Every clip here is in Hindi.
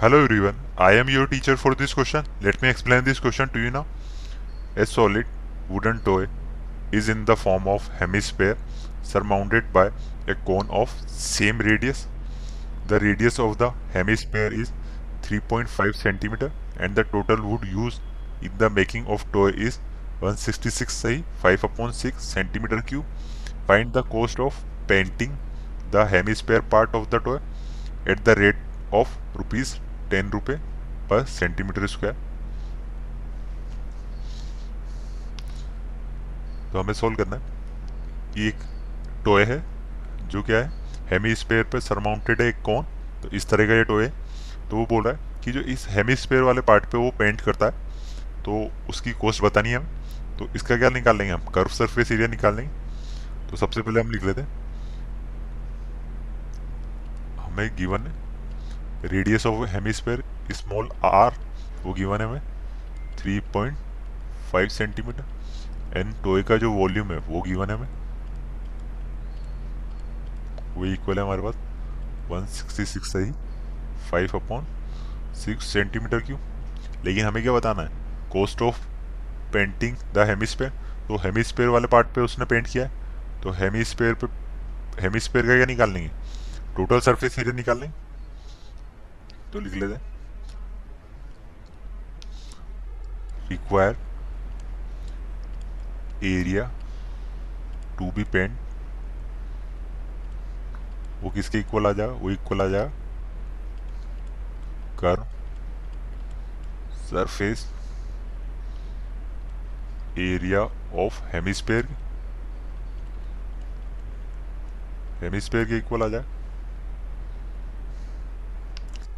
Hello everyone, I am your teacher for this question. Let me explain this question to you now. A solid wooden toy is in the form of hemisphere surmounted by a cone of same radius. The radius of the hemisphere is 3.5 centimeter and the total wood used in the making of toy is 166 say 5 upon 6 centimeter cube. Find the cost of painting the hemisphere part of the toy at the rate of rupees 10 रुपये पर सेंटीमीटर स्क्वायर। तो हमें सोल्व करना है। एक टोय है, जो क्या है हेमी स्पेयर पर सरमाउंटेड है एक कौन तो इस तरह का ये टोय है। तो वो बोल रहा है कि जो इस हेमी स्पेयर वाले पार्ट पे वो पेंट करता है तो उसकी कॉस्ट बतानी है हमें। तो इसका क्या निकाल लेंगे हम? कर्व सरफेस एरिया निकाल लेंगे। तो सबसे पहले हम लिख लेते हैं। हमें गिवन है। Radius of hemisphere small R वो गिवन है हमें 3.5 सेंटीमीटर एंड टोय का जो वॉल्यूम है, वो गिवन है हमें। वो इक्वल है हमारे पास 166 सही 5 अपॉन 6 सेंटीमीटर क्यों? लेकिन हमें क्या बताना है? Cost of painting the hemisphere तो हेमिस्फेयर वाले पार्ट पे उसने पेंट किया है तो हेमिस्फेयर पे हेमिस्फेयर का क्या निकाल लेंगे टोटल सरफेस एरिया निकाल लेंगे तो लिख लेते हैं require area to be paint वो किसके इक्वल आ जाएगा वो इक्वल आ जाएगा curved surface area of hemisphere hemisphere के इक्वल आ जाए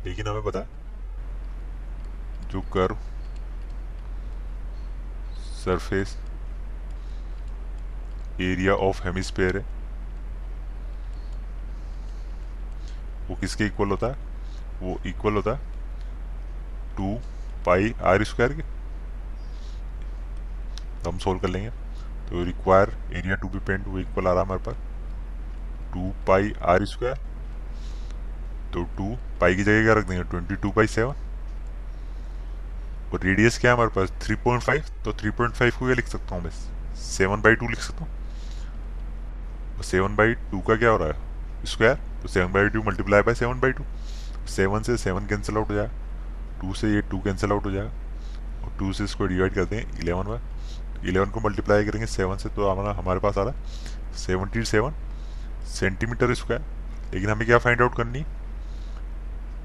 लेकिन हमें पता जो curve surface area of hemisphere है, वो किसके इक्वल होता है? वो इक्वल होता है टू पाई आर स्क्वायर के। तो हम सोल्व कर लेंगे। तो require area to be paint वो इक्वल आ रहा है हमारे पास। टू पाई आर स्क्वायर तो टू पाई की जगह क्या रख देंगे? ट्वेंटी टू बाई सेवन और रेडियस क्या है हमारे पास? थ्री पॉइंट फाइव तो थ्री पॉइंट फाइव को क्या लिख सकता हूँ मैं? सेवन बाई टू लिख सकता हूँ। सेवन बाई टू का क्या हो रहा है? स्क्वायर तो seven by two multiply by seven by two seven से सेवन कैंसिल आउट हो जाएगा। टू से ये टू कैंसिल आउट हो जाएगा। और टू से इसको डिवाइड करते हैं इलेवन बाय इलेवन को मल्टीप्लाई करेंगे सेवन से तो हमारा हमारे पास आ रहा है सेवनटी सेवन सेंटीमीटर स्क्वायर लेकिन हमें क्या फाइंड आउट करनी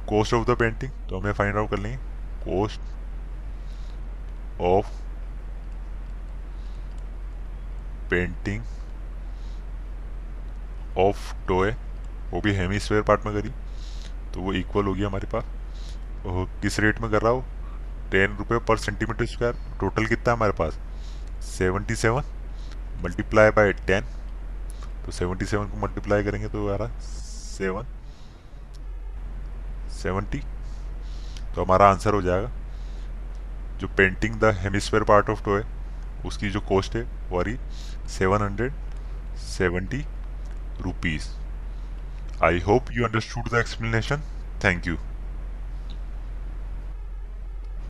कॉस्ट ऑफ़ द पेंटिंग तो हमें फाइंड आउट कर लेंगे कॉस्ट ऑफ़ पेंटिंग ऑफ़ टोए वो भी हेमिस्फेयर पार्ट में करी तो वो इक्वल हो गया हमारे पास। और किस रेट में कर रहा हो? टेन रुपये पर सेंटीमीटर स्क्वायर टोटल कितना हमारे पास? Seventy seven multiply by ten तो सेवेंटी सेवन को मल्टीप्लाई करेंगे तो आ रहा सेवन सेवेंटी तो हमारा आंसर हो जाएगा। जो painting the hemisphere part of toy उसकी जो कॉस्ट है वो आ रही seven hundred seventy rupees I hope you understood the explanation thank you